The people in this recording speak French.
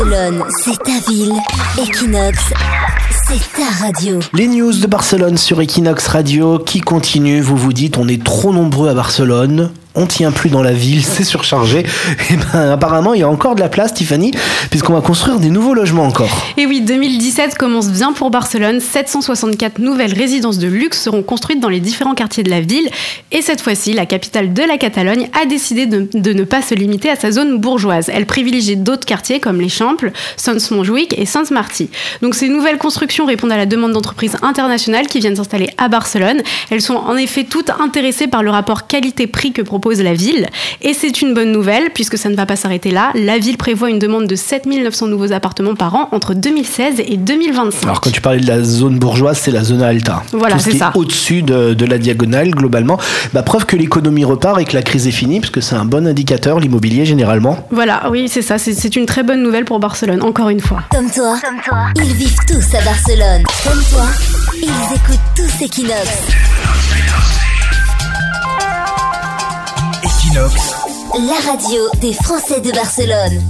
Barcelone, c'est ta ville. Equinox, c'est ta radio. Les news de Barcelone sur Equinox Radio qui continuent. Vous vous dites, on est trop nombreux à Barcelone on tient plus dans la ville, c'est surchargé. Et ben apparemment, il y a encore de la place, Tiffany, puisqu'on va construire des nouveaux logements encore. Et oui, 2017 commence bien pour Barcelone. 764 nouvelles résidences de luxe seront construites dans les différents quartiers de la ville. Et cette fois-ci, la capitale de la Catalogne a décidé de, ne pas se limiter à sa zone bourgeoise. Elle privilégie d'autres quartiers comme les Champles, Sons-Montjuïc et Sainte-Marty. Donc ces nouvelles constructions répondent à la demande d'entreprises internationales qui viennent s'installer à Barcelone. Elles sont en effet toutes intéressées par le rapport qualité-prix que propose la ville. Et c'est une bonne nouvelle, puisque ça ne va pas s'arrêter là. La ville prévoit une demande de 7900 nouveaux appartements par an entre 2016 et 2025. Alors quand tu parlais de la zone bourgeoise, c'est la zone alta. Voilà, c'est ça. Au-dessus de, la diagonale, globalement. Bah, preuve que l'économie repart et que la crise est finie, puisque c'est un bon indicateur, l'immobilier généralement. Voilà, oui, c'est ça. C'est une très bonne nouvelle pour Barcelone, encore une fois. Comme toi, Comme toi. ils vivent tous à Barcelone. Comme toi, ils écoutent tous La radio des Français de Barcelone.